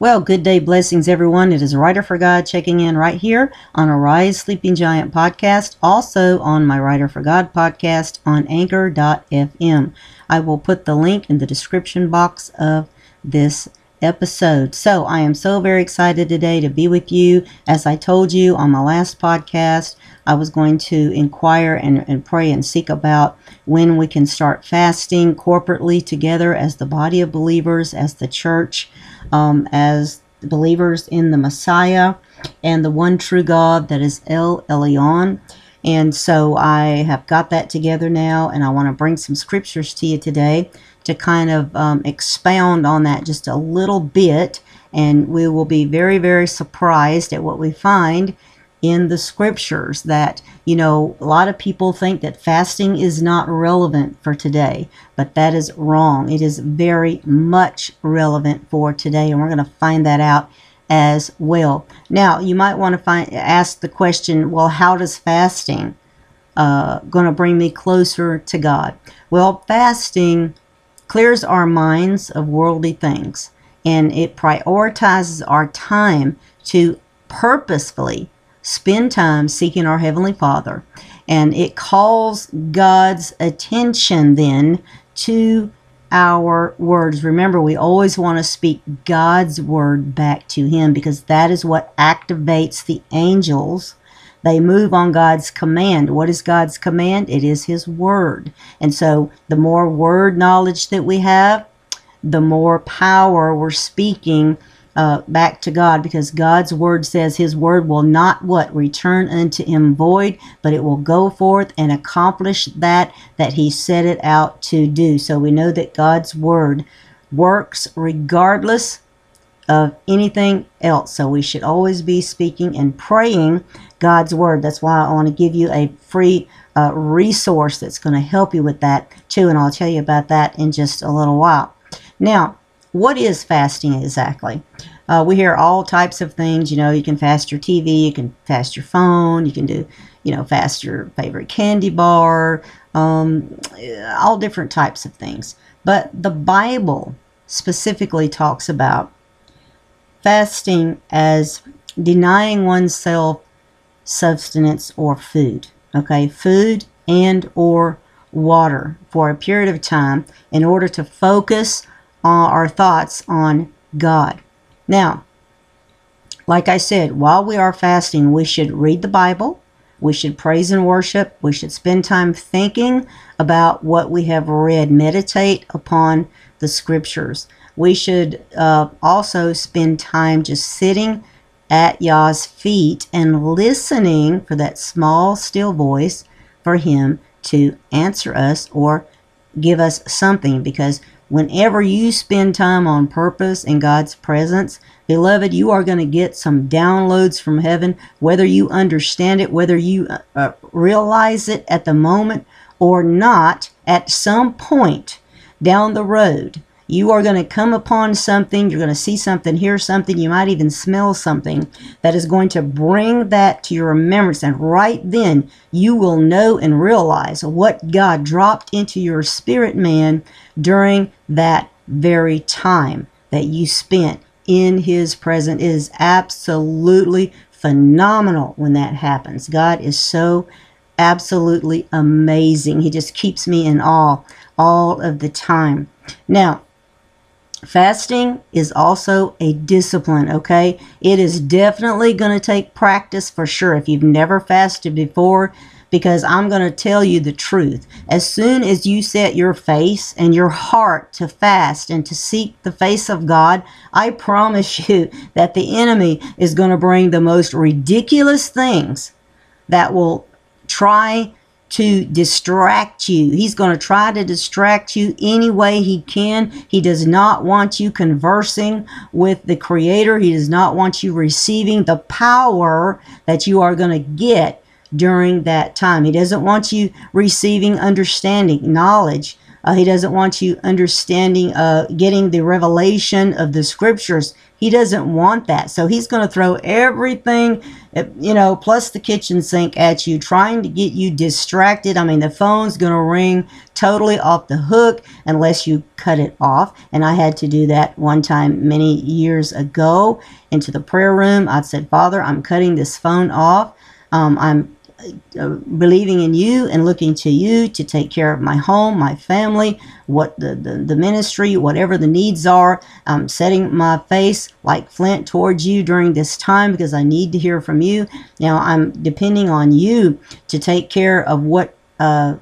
Well, good day, blessings, everyone. It is Writer for God checking in right here on Arise Sleeping Giant podcast, also on my Writer for God podcast on anchor.fm. I will put the link in the description box of this episode. So I am so very excited today to be with you. As I told you on my last podcast, I was going to inquire and, and pray and seek about when we can start fasting corporately together as the body of believers, as the church, um, as believers in the Messiah and the one true God that is El Elyon. And so I have got that together now, and I want to bring some scriptures to you today to kind of um, expound on that just a little bit. And we will be very, very surprised at what we find in the scriptures that, you know, a lot of people think that fasting is not relevant for today, but that is wrong. It is very much relevant for today, and we're going to find that out as well. Now, you might want to find ask the question, well, how does fasting uh, going to bring me closer to God? Well, fasting clears our minds of worldly things, and it prioritizes our time to purposefully spend time seeking our Heavenly Father. And it calls God's attention then to our words. Remember, we always want to speak God's word back to Him because that is what activates the angels. They move on God's command. What is God's command? It is His word. And so, the more word knowledge that we have, the more power we're speaking uh, back to God because God's word says his word will not what return unto him void, but it will go forth and accomplish that that he set it out to do. So we know that God's word works regardless of anything else. So we should always be speaking and praying God's word. That's why I want to give you a free uh, resource that's going to help you with that too. And I'll tell you about that in just a little while. Now, what is fasting exactly? Uh, we hear all types of things. You know, you can fast your TV, you can fast your phone, you can do, you know, fast your favorite candy bar, um, all different types of things. But the Bible specifically talks about fasting as denying oneself substance or food. Okay, food and or water for a period of time in order to focus our thoughts on God. Now, like I said, while we are fasting, we should read the Bible, we should praise and worship, we should spend time thinking about what we have read, meditate upon the scriptures. We should uh, also spend time just sitting at Yah's feet and listening for that small, still voice for Him to answer us or give us something because Whenever you spend time on purpose in God's presence, beloved, you are going to get some downloads from heaven, whether you understand it, whether you uh, uh, realize it at the moment or not, at some point down the road you are going to come upon something, you're going to see something, hear something, you might even smell something that is going to bring that to your remembrance. And right then, you will know and realize what God dropped into your spirit man during that very time that you spent in His presence. It is absolutely phenomenal when that happens. God is so absolutely amazing. He just keeps me in awe all of the time. Now, Fasting is also a discipline, okay? It is definitely going to take practice for sure if you've never fasted before because I'm going to tell you the truth. As soon as you set your face and your heart to fast and to seek the face of God, I promise you that the enemy is going to bring the most ridiculous things that will try to distract you. He's going to try to distract you any way he can. He does not want you conversing with the Creator. He does not want you receiving the power that you are going to get during that time. He doesn't want you receiving understanding, knowledge Uh, he doesn't want you understanding, uh, getting the revelation of the scriptures. He doesn't want that. So he's going to throw everything, uh, you know, plus the kitchen sink at you, trying to get you distracted. I mean, the phone's going to ring totally off the hook unless you cut it off. And I had to do that one time many years ago into the prayer room. I said, Father, I'm cutting this phone off. Um, I'm believing in you and looking to you to take care of my home, my family, what the, the, the ministry, whatever the needs are. I'm setting my face like flint towards you during this time because I need to hear from you. Now I'm depending on you to take care of what uh,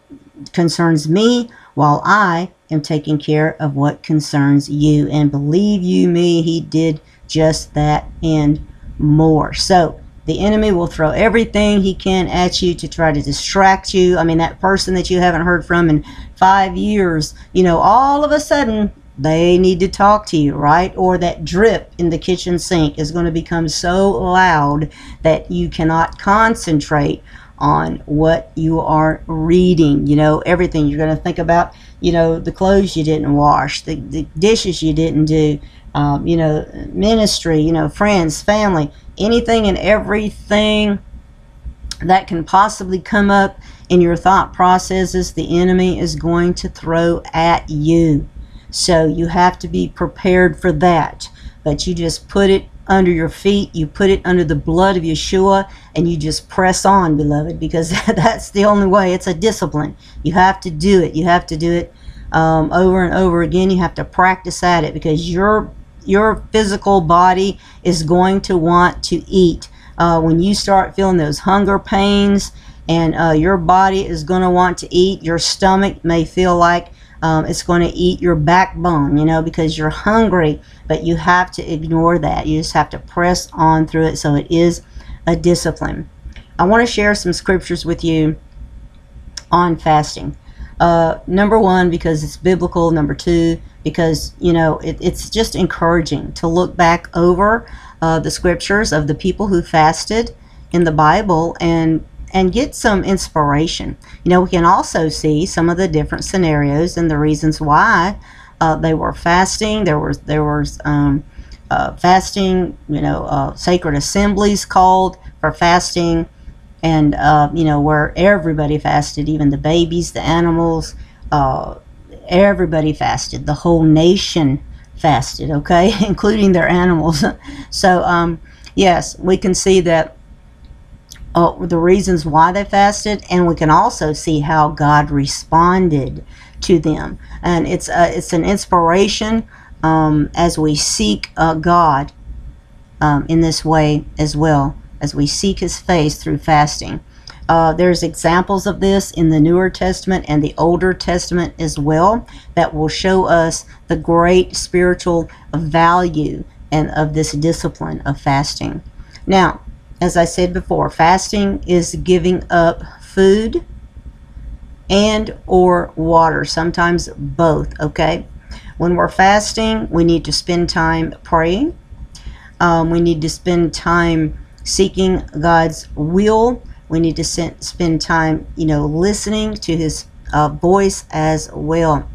concerns me while I am taking care of what concerns you. And believe you me, he did just that and more. So, the enemy will throw everything he can at you to try to distract you. I mean, that person that you haven't heard from in five years, you know, all of a sudden they need to talk to you, right? Or that drip in the kitchen sink is going to become so loud that you cannot concentrate on what you are reading. You know, everything you're going to think about, you know, the clothes you didn't wash, the, the dishes you didn't do, um, you know, ministry, you know, friends, family anything and everything that can possibly come up in your thought processes, the enemy is going to throw at you. So you have to be prepared for that. But you just put it under your feet, you put it under the blood of Yeshua, and you just press on, beloved, because that's the only way. It's a discipline. You have to do it. You have to do it um, over and over again. You have to practice at it because your your physical body is going to want to eat. Uh, when you start feeling those hunger pains and uh, your body is going to want to eat, your stomach may feel like um, it's going to eat your backbone, you know, because you're hungry, but you have to ignore that. You just have to press on through it. So it is a discipline. I want to share some scriptures with you on fasting. Uh, number one, because it's biblical. Number two, because you know it, it's just encouraging to look back over uh, the scriptures of the people who fasted in the Bible and and get some inspiration. You know, we can also see some of the different scenarios and the reasons why uh, they were fasting. There was there was um, uh, fasting, you know, uh, sacred assemblies called for fasting, and uh, you know where everybody fasted, even the babies, the animals. Everybody fasted. The whole nation fasted, okay, including their animals. so, um, yes, we can see that uh, the reasons why they fasted, and we can also see how God responded to them. And it's uh, it's an inspiration um, as we seek uh, God um, in this way as well as we seek His face through fasting. Uh, there's examples of this in the Newer Testament and the Older Testament as well that will show us the great spiritual value and of this discipline of fasting. Now, as I said before, fasting is giving up food and or water, sometimes both, okay? When we're fasting, we need to spend time praying. Um, we need to spend time seeking God's will we need to spend time, you know, listening to his uh, voice as well.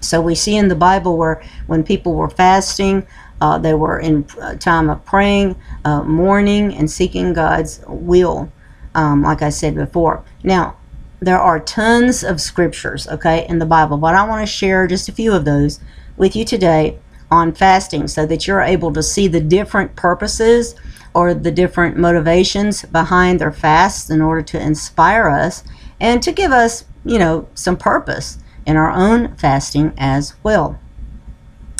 So we see in the Bible where when people were fasting, uh, they were in time of praying, uh, mourning, and seeking God's will, um, like I said before. Now, there are tons of scriptures, okay, in the Bible, but I want to share just a few of those with you today on fasting so that you're able to see the different purposes or the different motivations behind their fasts in order to inspire us and to give us, you know, some purpose in our own fasting as well.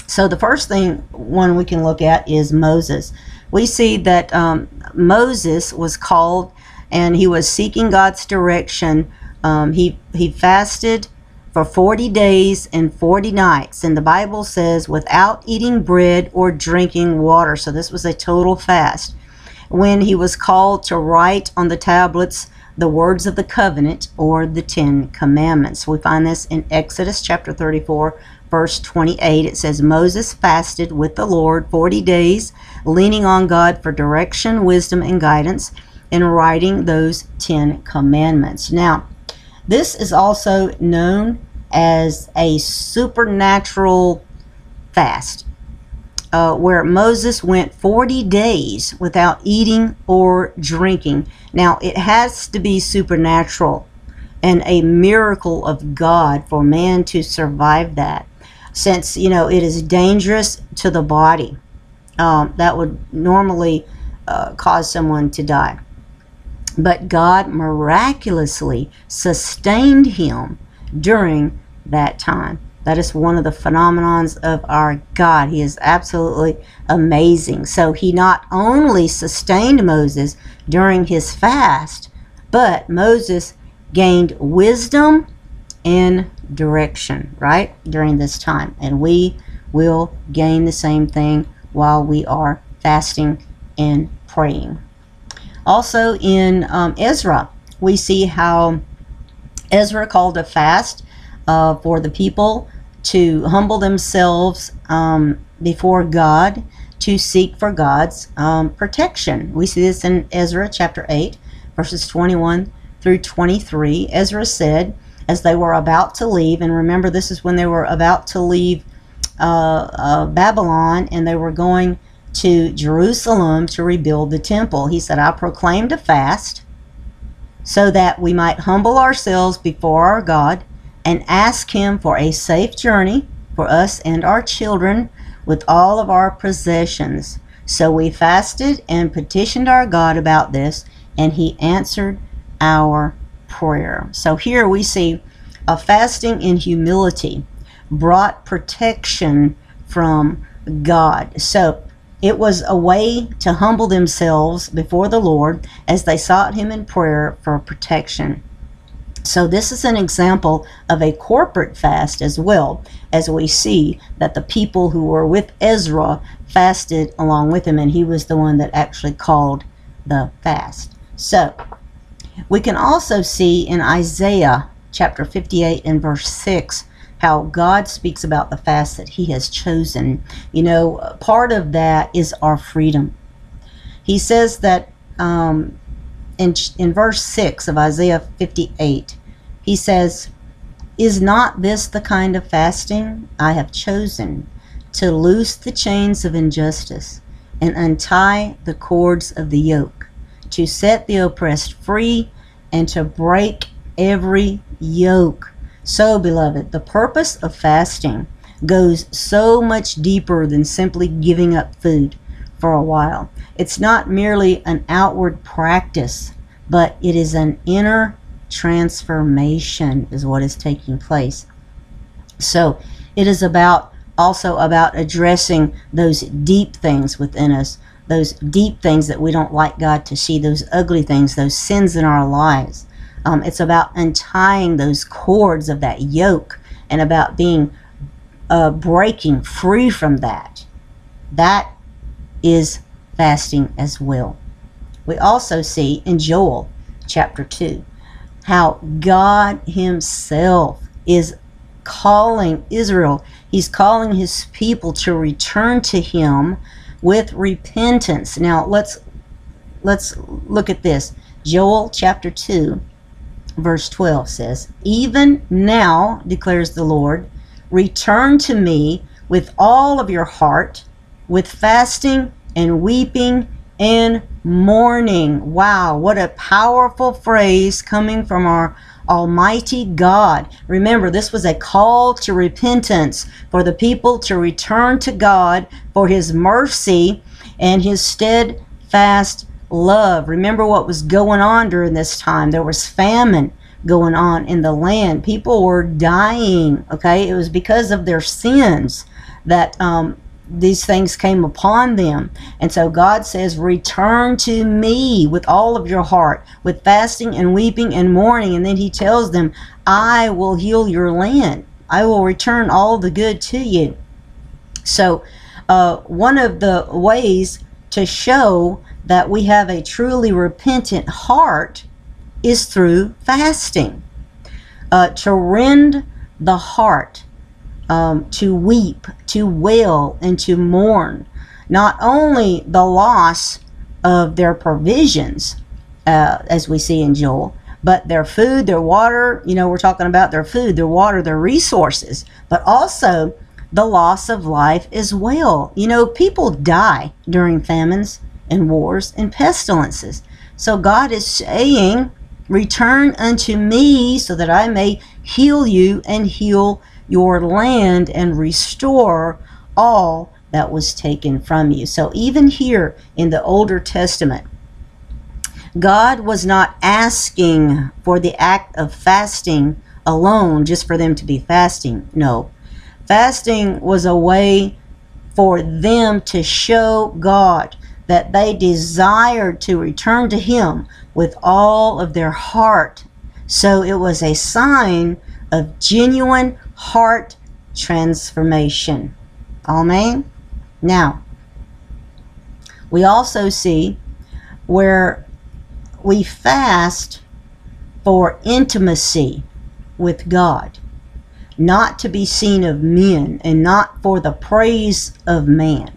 So the first thing one we can look at is Moses. We see that um, Moses was called and he was seeking God's direction. Um, he he fasted for 40 days and 40 nights. And the Bible says without eating bread or drinking water. So this was a total fast. When he was called to write on the tablets the words of the covenant or the Ten Commandments. We find this in Exodus chapter 34, verse 28. It says, Moses fasted with the Lord 40 days, leaning on God for direction, wisdom, and guidance in writing those Ten Commandments. Now, this is also known as a supernatural fast uh, where Moses went 40 days without eating or drinking. Now, it has to be supernatural and a miracle of God for man to survive that, since, you know, it is dangerous to the body. Um, that would normally uh, cause someone to die. But God miraculously sustained him during that time. That is one of the phenomenons of our God. He is absolutely amazing. So he not only sustained Moses during his fast, but Moses gained wisdom and direction, right? During this time. And we will gain the same thing while we are fasting and praying. Also in um, Ezra, we see how Ezra called a fast uh, for the people to humble themselves um, before God to seek for God's um, protection. We see this in Ezra chapter 8, verses 21 through 23. Ezra said, as they were about to leave, and remember, this is when they were about to leave uh, uh, Babylon and they were going to Jerusalem to rebuild the temple. He said, I proclaimed a fast so that we might humble ourselves before our God and ask Him for a safe journey for us and our children with all of our possessions. So we fasted and petitioned our God about this, and He answered our prayer. So here we see a fasting in humility brought protection from God. So it was a way to humble themselves before the Lord as they sought Him in prayer for protection. So this is an example of a corporate fast as well, as we see that the people who were with Ezra fasted along with him, and he was the one that actually called the fast. So we can also see in Isaiah chapter 58 and verse 6 how God speaks about the fast that he has chosen. You know, part of that is our freedom. He says that um, in, in verse 6 of Isaiah 58, he says, Is not this the kind of fasting I have chosen to loose the chains of injustice and untie the cords of the yoke, to set the oppressed free and to break every yoke? So, beloved, the purpose of fasting goes so much deeper than simply giving up food for a while. It's not merely an outward practice, but it is an inner transformation is what is taking place. So it is about also about addressing those deep things within us, those deep things that we don't like God to see, those ugly things, those sins in our lives. Um, it's about untying those cords of that yoke and about being uh, breaking free from that. That is fasting as well. We also see in Joel chapter 2 how God Himself is calling Israel, He's calling His people to return to Him with repentance. Now let's let's look at this. Joel chapter 2 verse 12 says, Even now, declares the Lord, return to me with all of your heart, with fasting and weeping and mourning. Wow, what a powerful phrase coming from our Almighty God. Remember, this was a call to repentance for the people to return to God for His mercy and His steadfast love. Remember what was going on during this time. There was famine going on in the land. People were dying, okay? It was because of their sins that um, these things came upon them. And so God says, Return to me with all of your heart, with fasting and weeping and mourning. And then He tells them, I will heal your land. I will return all the good to you. So, uh, one of the ways to show that we have a truly repentant heart is through fasting. Uh, to rend the heart um, to weep, to wail, and to mourn. Not only the loss of their provisions, uh, as we see in Joel, but their food, their water, you know, we're talking about their food, their water, their resources, but also the loss of life as well. You know, people die during famines and wars and pestilences. So God is saying, Return unto me so that I may heal you and heal your land and restore all that was taken from you. So even here in the Older Testament, God was not asking for the act of fasting alone just for them to be fasting. No. Fasting was a way for them to show God that they desired to return to Him with all of their heart. So it was a sign of genuine heart transformation. Amen. Now, we also see where we fast for intimacy with God, not to be seen of men and not for the praise of man.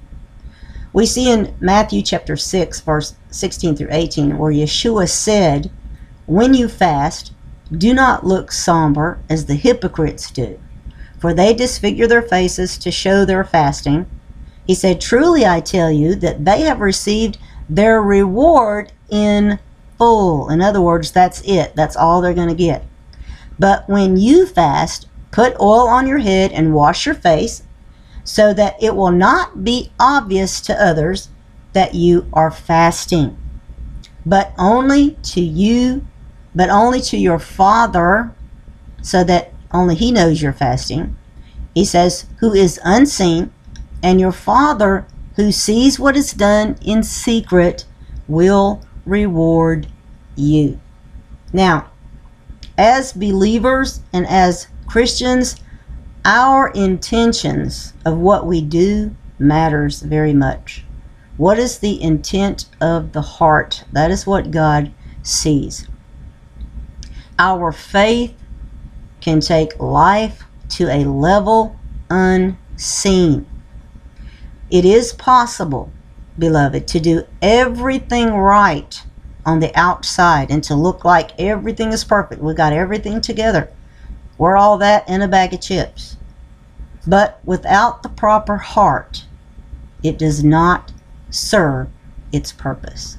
We see in Matthew chapter 6, verse 16 through 18, where Yeshua said, When you fast, do not look somber as the hypocrites do, for they disfigure their faces to show their fasting. He said, Truly I tell you that they have received their reward in full. In other words, that's it. That's all they're going to get. But when you fast, put oil on your head and wash your face, so that it will not be obvious to others that you are fasting, but only to you, but only to your Father, so that only He knows you're fasting. He says, who is unseen, and your Father who sees what is done in secret will reward you. Now, as believers and as Christians, our intentions of what we do matters very much. What is the intent of the heart? That is what God sees. Our faith can take life to a level unseen. It is possible beloved, to do everything right on the outside and to look like everything is perfect. We got everything together. We're all that in a bag of chips. But without the proper heart, it does not serve its purpose.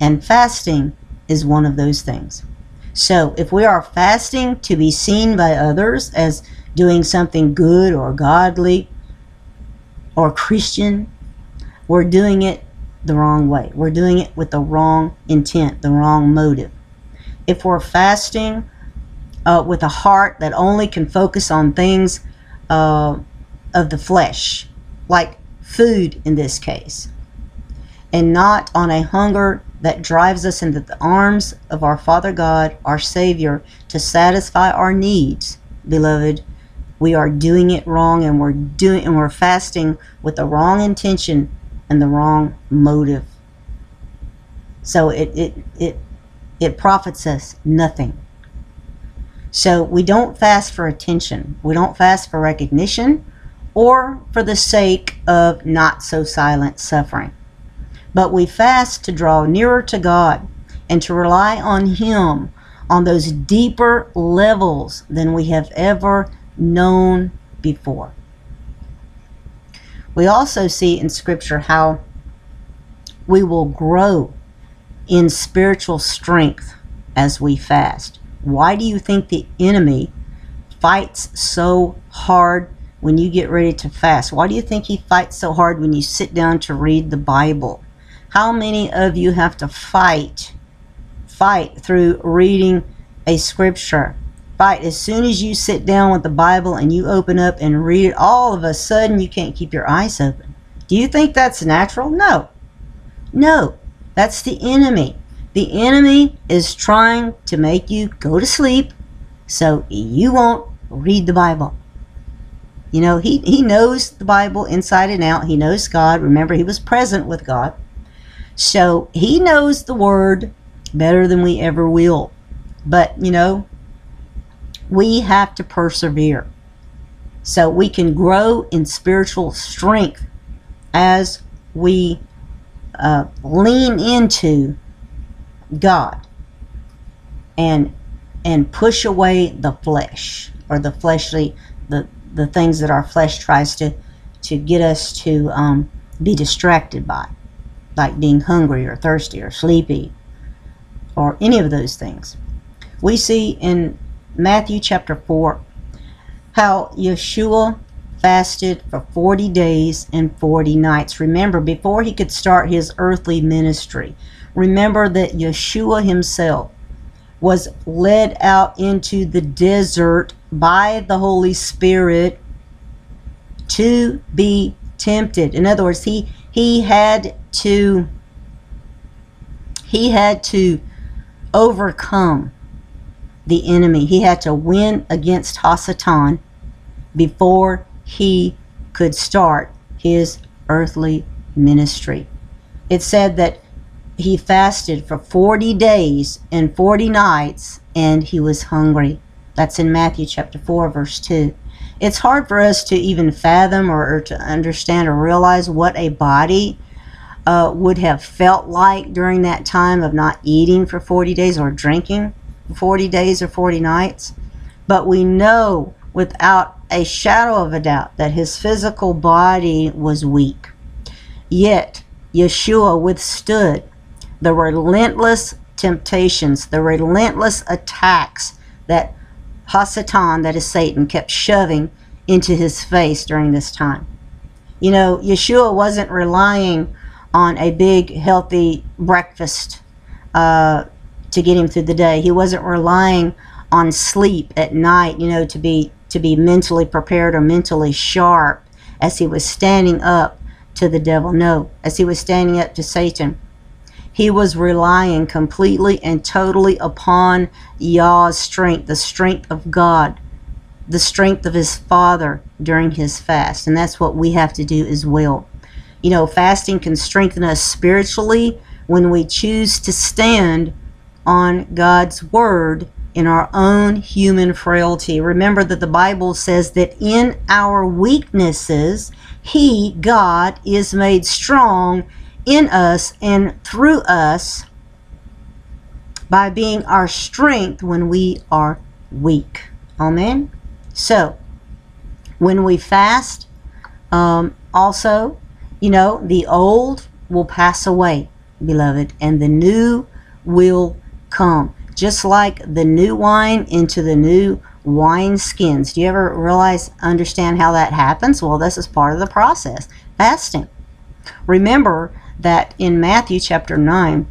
And fasting is one of those things. So if we are fasting to be seen by others as doing something good or godly or Christian, we're doing it the wrong way. We're doing it with the wrong intent, the wrong motive. If we're fasting uh, with a heart that only can focus on things uh, of the flesh, like food in this case, and not on a hunger that drives us into the arms of our Father God, our Savior, to satisfy our needs, beloved, we are doing it wrong and we're doing and we're fasting with the wrong intention and the wrong motive. So it, it, it, it profits us nothing. So we don't fast for attention. We don't fast for recognition or for the sake of not so silent suffering. But we fast to draw nearer to God and to rely on Him on those deeper levels than we have ever known before. We also see in Scripture how we will grow in spiritual strength as we fast. Why do you think the enemy fights so hard when you get ready to fast? Why do you think he fights so hard when you sit down to read the Bible? How many of you have to fight, fight through reading a scripture? fight as soon as you sit down with the Bible and you open up and read it, all of a sudden you can't keep your eyes open. Do you think that's natural? No. No. That's the enemy. The enemy is trying to make you go to sleep so you won't read the Bible. You know, he, he knows the Bible inside and out. He knows God. Remember, he was present with God. So he knows the Word better than we ever will. But, you know, we have to persevere so we can grow in spiritual strength as we uh, lean into God and and push away the flesh or the fleshly the the things that our flesh tries to to get us to um, be distracted by, like being hungry or thirsty or sleepy or any of those things. We see in Matthew chapter 4 how Yeshua fasted for 40 days and 40 nights. Remember, before he could start his earthly ministry, remember that Yeshua himself was led out into the desert by the Holy Spirit to be tempted. In other words, he he had to he had to overcome the enemy. He had to win against Hasatan before he could start his earthly ministry. It said that he fasted for 40 days and 40 nights and he was hungry. That's in Matthew chapter 4, verse 2. It's hard for us to even fathom or, or to understand or realize what a body uh, would have felt like during that time of not eating for 40 days or drinking for 40 days or 40 nights. But we know without a shadow of a doubt that his physical body was weak. Yet, Yeshua withstood the relentless temptations, the relentless attacks that Hasatan, that is Satan, kept shoving into his face during this time. You know, Yeshua wasn't relying on a big, healthy breakfast uh, to get him through the day. He wasn't relying on sleep at night, you know, to be to be mentally prepared or mentally sharp as he was standing up to the devil. No, as he was standing up to Satan. He was relying completely and totally upon Yah's strength, the strength of God, the strength of his Father during his fast. And that's what we have to do as well. You know, fasting can strengthen us spiritually when we choose to stand on God's Word in our own human frailty. Remember that the Bible says that in our weaknesses, He, God, is made strong in us and through us by being our strength when we are weak. Amen. So, when we fast, um, also, you know, the old will pass away, beloved, and the new will come. Just like the new wine into the new wine skins. Do you ever realize, understand how that happens? Well, this is part of the process fasting. Remember that in Matthew chapter 9,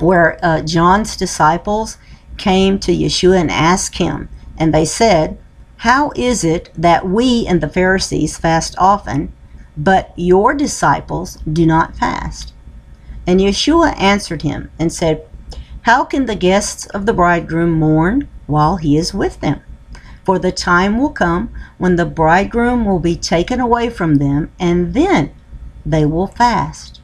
where uh, John's disciples came to Yeshua and asked him, and they said, How is it that we and the Pharisees fast often, but your disciples do not fast? And Yeshua answered him and said, How can the guests of the bridegroom mourn while he is with them? For the time will come when the bridegroom will be taken away from them, and then they will fast.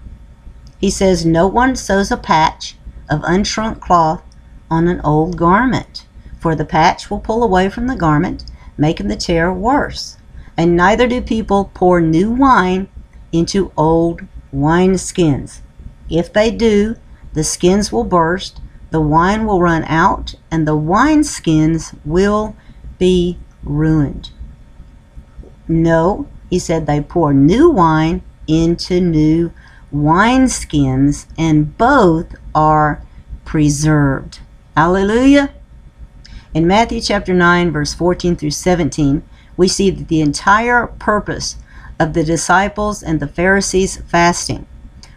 He says, No one sews a patch of unshrunk cloth on an old garment, for the patch will pull away from the garment, making the tear worse. And neither do people pour new wine into old wine skins. If they do, the skins will burst, the wine will run out, and the wine skins will be ruined. No, he said, they pour new wine into new wineskins, and both are preserved. Hallelujah. In Matthew chapter 9, verse 14 through 17, we see that the entire purpose of the disciples and the Pharisees fasting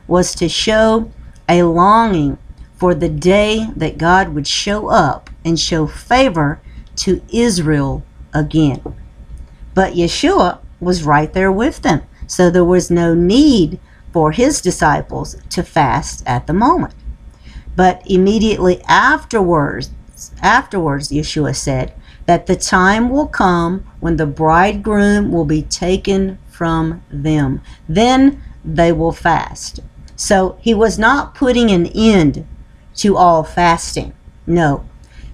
was to show a longing for the day that God would show up and show favor to Israel again. But Yeshua was right there with them, so there was no need for his disciples to fast at the moment. But immediately afterwards, afterwards, Yeshua said that the time will come when the bridegroom will be taken from them. Then they will fast. So he was not putting an end to all fasting. No.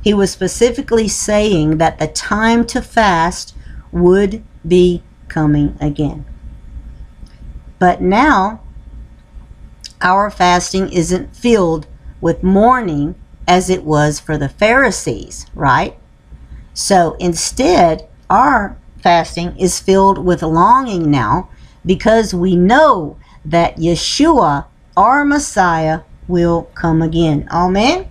He was specifically saying that the time to fast would be coming again. But now, our fasting isn't filled with mourning as it was for the Pharisees, right? So instead, our fasting is filled with longing now because we know that Yeshua, our Messiah, will come again. Amen.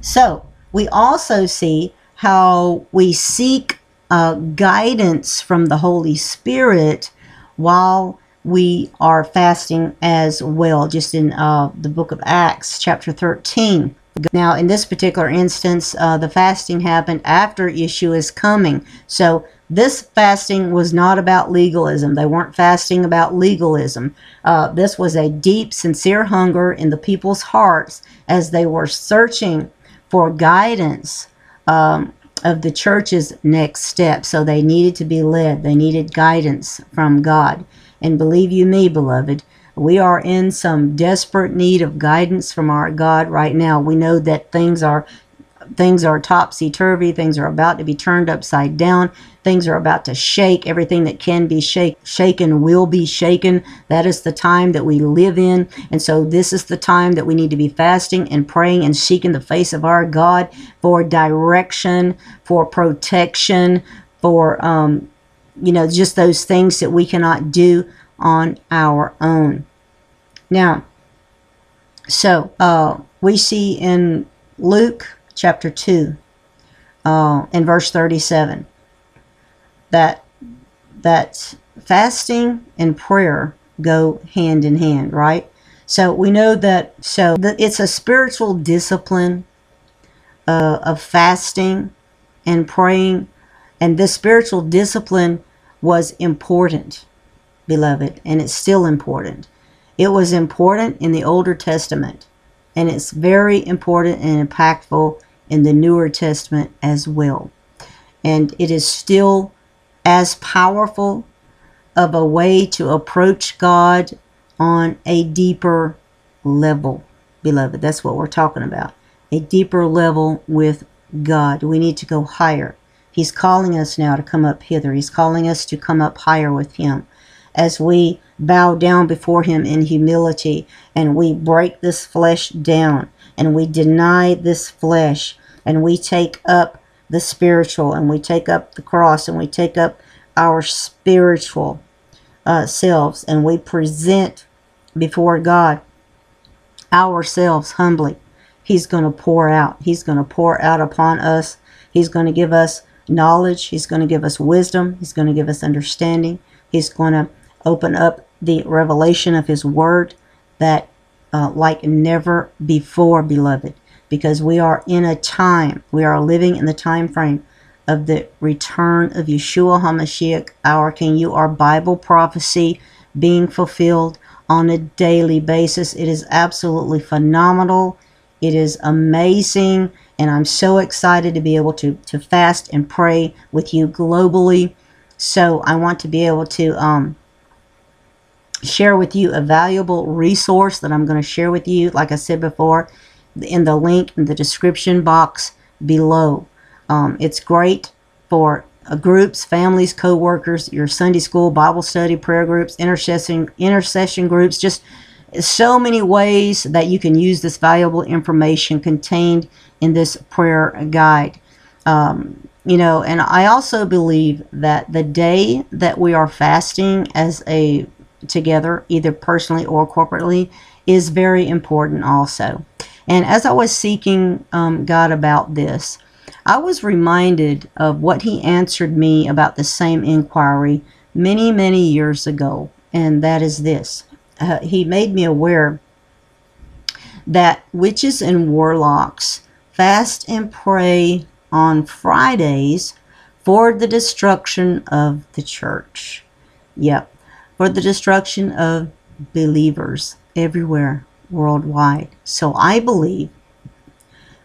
So we also see how we seek uh, guidance from the Holy Spirit while we are fasting as well, just in uh, the book of Acts, chapter 13. Now, in this particular instance, uh, the fasting happened after Yeshua's coming. So, this fasting was not about legalism. They weren't fasting about legalism. Uh, this was a deep, sincere hunger in the people's hearts as they were searching for guidance um, of the church's next step. So, they needed to be led, they needed guidance from God. And believe you me, beloved, we are in some desperate need of guidance from our God right now. We know that things are things are topsy turvy, things are about to be turned upside down, things are about to shake. Everything that can be shake, shaken will be shaken. That is the time that we live in. And so, this is the time that we need to be fasting and praying and seeking the face of our God for direction, for protection, for um, you know, just those things that we cannot do on our own. Now, so uh, we see in Luke chapter 2, uh, in verse 37, that that fasting and prayer go hand in hand, right? So we know that so that it's a spiritual discipline uh, of fasting and praying and this spiritual discipline was important, beloved, and it's still important. It was important in the Older Testament, and it's very important and impactful in the Newer Testament as well. And it is still as powerful of a way to approach God on a deeper level, beloved. That's what we're talking about. A deeper level with God. We need to go higher. He's calling us now to come up hither. He's calling us to come up higher with Him as we bow down before Him in humility and we break this flesh down and we deny this flesh and we take up the spiritual and we take up the cross and we take up our spiritual uh, selves and we present before God ourselves humbly. He's going to pour out. He's going to pour out upon us. He's going to give us knowledge. He's going to give us wisdom. He's going to give us understanding. He's going to open up the revelation of His Word that, uh, like never before, beloved, because we are in a time, we are living in the time frame of the return of Yeshua HaMashiach, our King. You are Bible prophecy being fulfilled on a daily basis. It is absolutely phenomenal. It is amazing. And I'm so excited to be able to, to fast and pray with you globally. So I want to be able to um, share with you a valuable resource that I'm going to share with you, like I said before, in the link in the description box below. Um, it's great for uh, groups, families, co-workers, your Sunday school, Bible study, prayer groups, intercession, intercession groups, just so many ways that you can use this valuable information contained in this prayer guide. Um, you know, and I also believe that the day that we are fasting as a together, either personally or corporately, is very important also. And as I was seeking um, God about this, I was reminded of what He answered me about the same inquiry many, many years ago, and that is this. Uh, he made me aware that witches and warlocks fast and pray on Fridays for the destruction of the church. Yep, for the destruction of believers everywhere worldwide. So I believe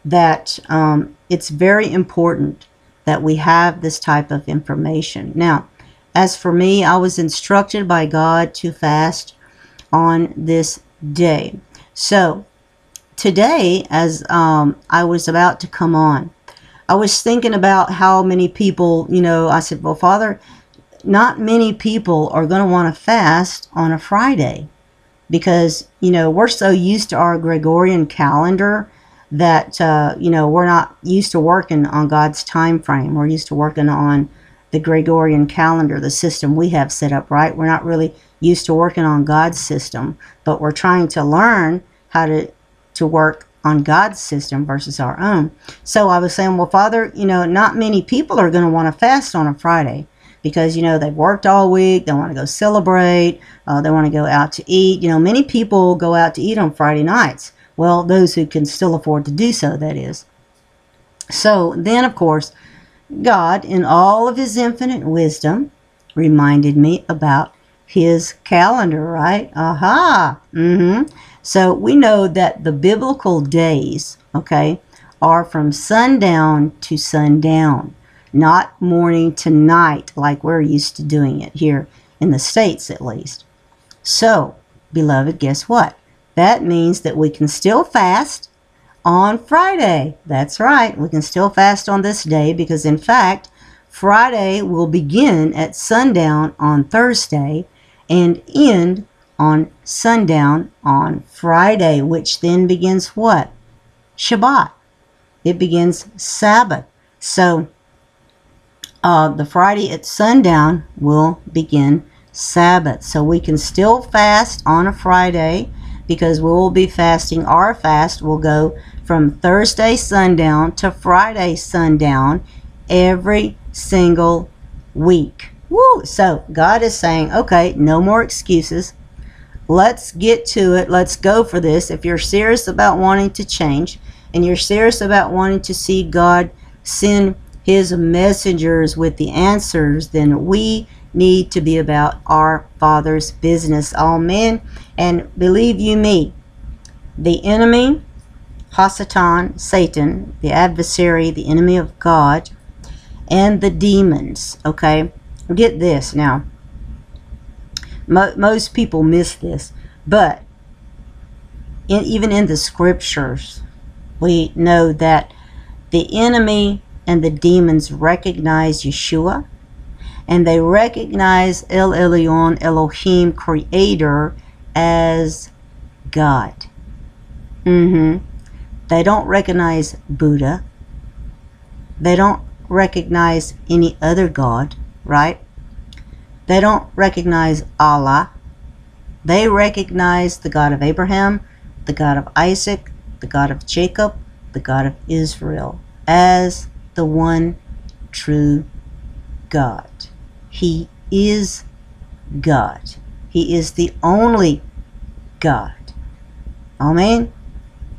that um, it's very important that we have this type of information. Now, as for me, I was instructed by God to fast on this day. So today, as um, I was about to come on, I was thinking about how many people, you know, I said, well, Father, not many people are going to want to fast on a Friday because, you know, we're so used to our Gregorian calendar that uh, you know we're not used to working on God's time frame. We're used to working on the Gregorian calendar, the system we have set up, right? We're not really used to working on God's system, but we're trying to learn how to to work on God's system versus our own. So I was saying, well, Father, you know, not many people are going to want to fast on a Friday because you know they've worked all week they want to go celebrate uh, they want to go out to eat. You know many people go out to eat on friday nights. Well those who can still afford to do so that is. So then of course god in all of his infinite wisdom reminded me about his calendar right aha mm-hmm so we know that the biblical days okay are from sundown to sundown not morning to night like we're used to doing it here in the States at least. So, beloved, guess what? That means that we can still fast on Friday. That's right, we can still fast on this day because, in fact, Friday will begin at sundown on Thursday and end on sundown on Friday, which then begins what? Shabbat. It begins Sabbath. So, uh, the Friday at sundown will begin Sabbath. So we can still fast on a Friday because we will be fasting. Our fast will go from Thursday sundown to Friday sundown every single week. Woo! So God is saying, okay, no more excuses. Let's get to it. Let's go for this. If you're serious about wanting to change and you're serious about wanting to see God send his messengers with the answers, then we need to be about our Father's business. Amen. And believe you me, the enemy, Hasatan, Satan, the adversary, the enemy of God, and the demons, okay? Get this now. Mo most people miss this, but in, even in the scriptures, we know that the enemy and the demons recognize Yeshua and they recognize El Elyon, Elohim, Creator, as God. Mm-hmm. They don't recognize Buddha. They don't recognize any other God, right? They don't recognize Allah. They recognize the God of Abraham, the God of Isaac, the God of Jacob, the God of Israel as the one true God. He is God. He is the only God. Amen?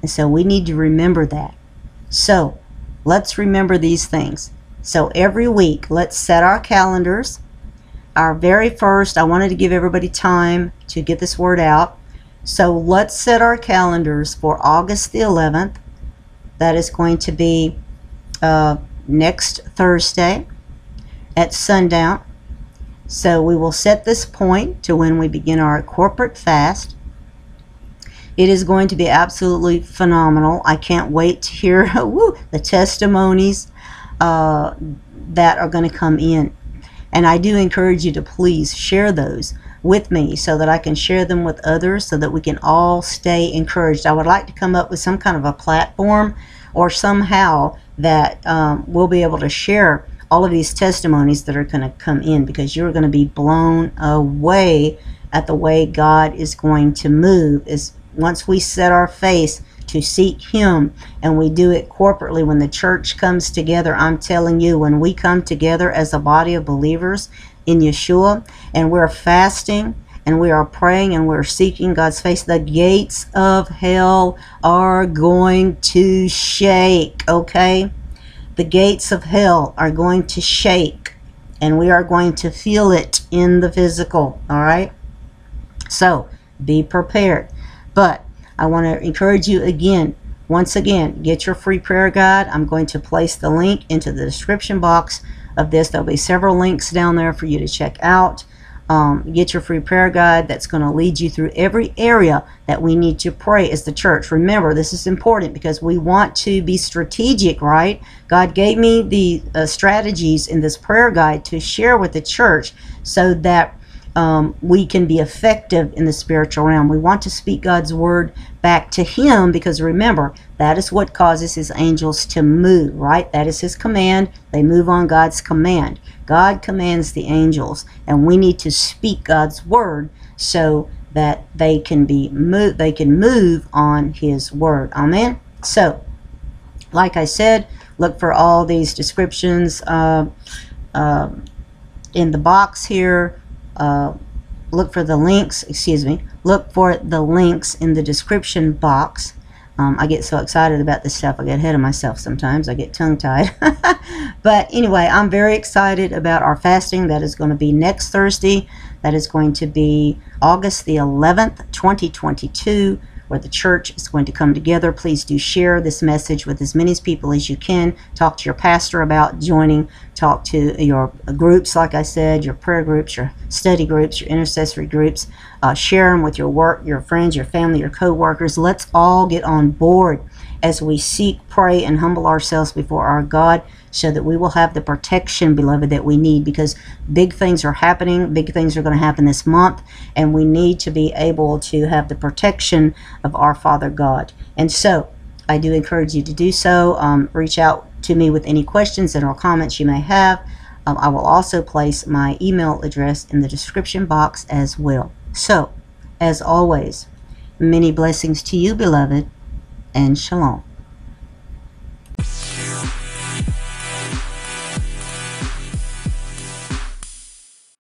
And so we need to remember that. So let's remember these things. So every week, let's set our calendars. Our very first, I wanted to give everybody time to get this word out. So let's set our calendars for August the 11th. That is going to be uh, next Thursday at sundown. So we will set this point to when we begin our corporate fast. It is going to be absolutely phenomenal. I can't wait to hear woo, the testimonies uh, that are going to come in. And I do encourage you to please share those with me so that I can share them with others so that we can all stay encouraged. I would like to come up with some kind of a platform or somehow that um, we'll be able to share all of these testimonies that are going to come in because you're going to be blown away at the way God is going to move is once we set our face to seek him and we do it corporately when the church comes together I'm telling you when we come together as a body of believers in Yeshua and we're fasting and we are praying and we're seeking God's face, the gates of hell are going to shake, okay? The gates of hell are going to shake and we are going to feel it in the physical, all right? So be prepared. But I want to encourage you again, once again, get your free prayer guide. I'm going to place the link into the description box of this. There'll be several links down there for you to check out um, get your free prayer guide that's going to lead you through every area that we need to pray as the church. Remember, this is important because we want to be strategic, right? God gave me the uh, strategies in this prayer guide to share with the church so that um, we can be effective in the spiritual realm. We want to speak God's word back to Him because remember, that is what causes His angels to move, right? That is His command. They move on God's command. God commands the angels, and we need to speak God's word so that they can be move they can move on his word amen so like i said look for all these descriptions uh, uh, in the box here uh, look for the links excuse me look for the links in the description box. Um, I get so excited about this stuff I get ahead of myself sometimes I get tongue tied but anyway I'm very excited about our fasting. That is going to be next Thursday. That is going to be August the 11th, 2022, where the church is going to come together. Please do share this message with as many people as you can. Talk to your pastor about joining. Talk to your groups, like I said, your prayer groups, your study groups, your intercessory groups. Uh, share them with your work, your friends, your family, your co-workers. Let's all get on board as we seek, pray, and humble ourselves before our God so that we will have the protection, beloved, that we need because big things are happening. Big things are going to happen this month, and we need to be able to have the protection of our Father God. And so, I do encourage you to do so. Um, reach out to me with any questions and or comments you may have. Um, I will also place my email address in the description box as well. So, as always, many blessings to you, beloved, and shalom.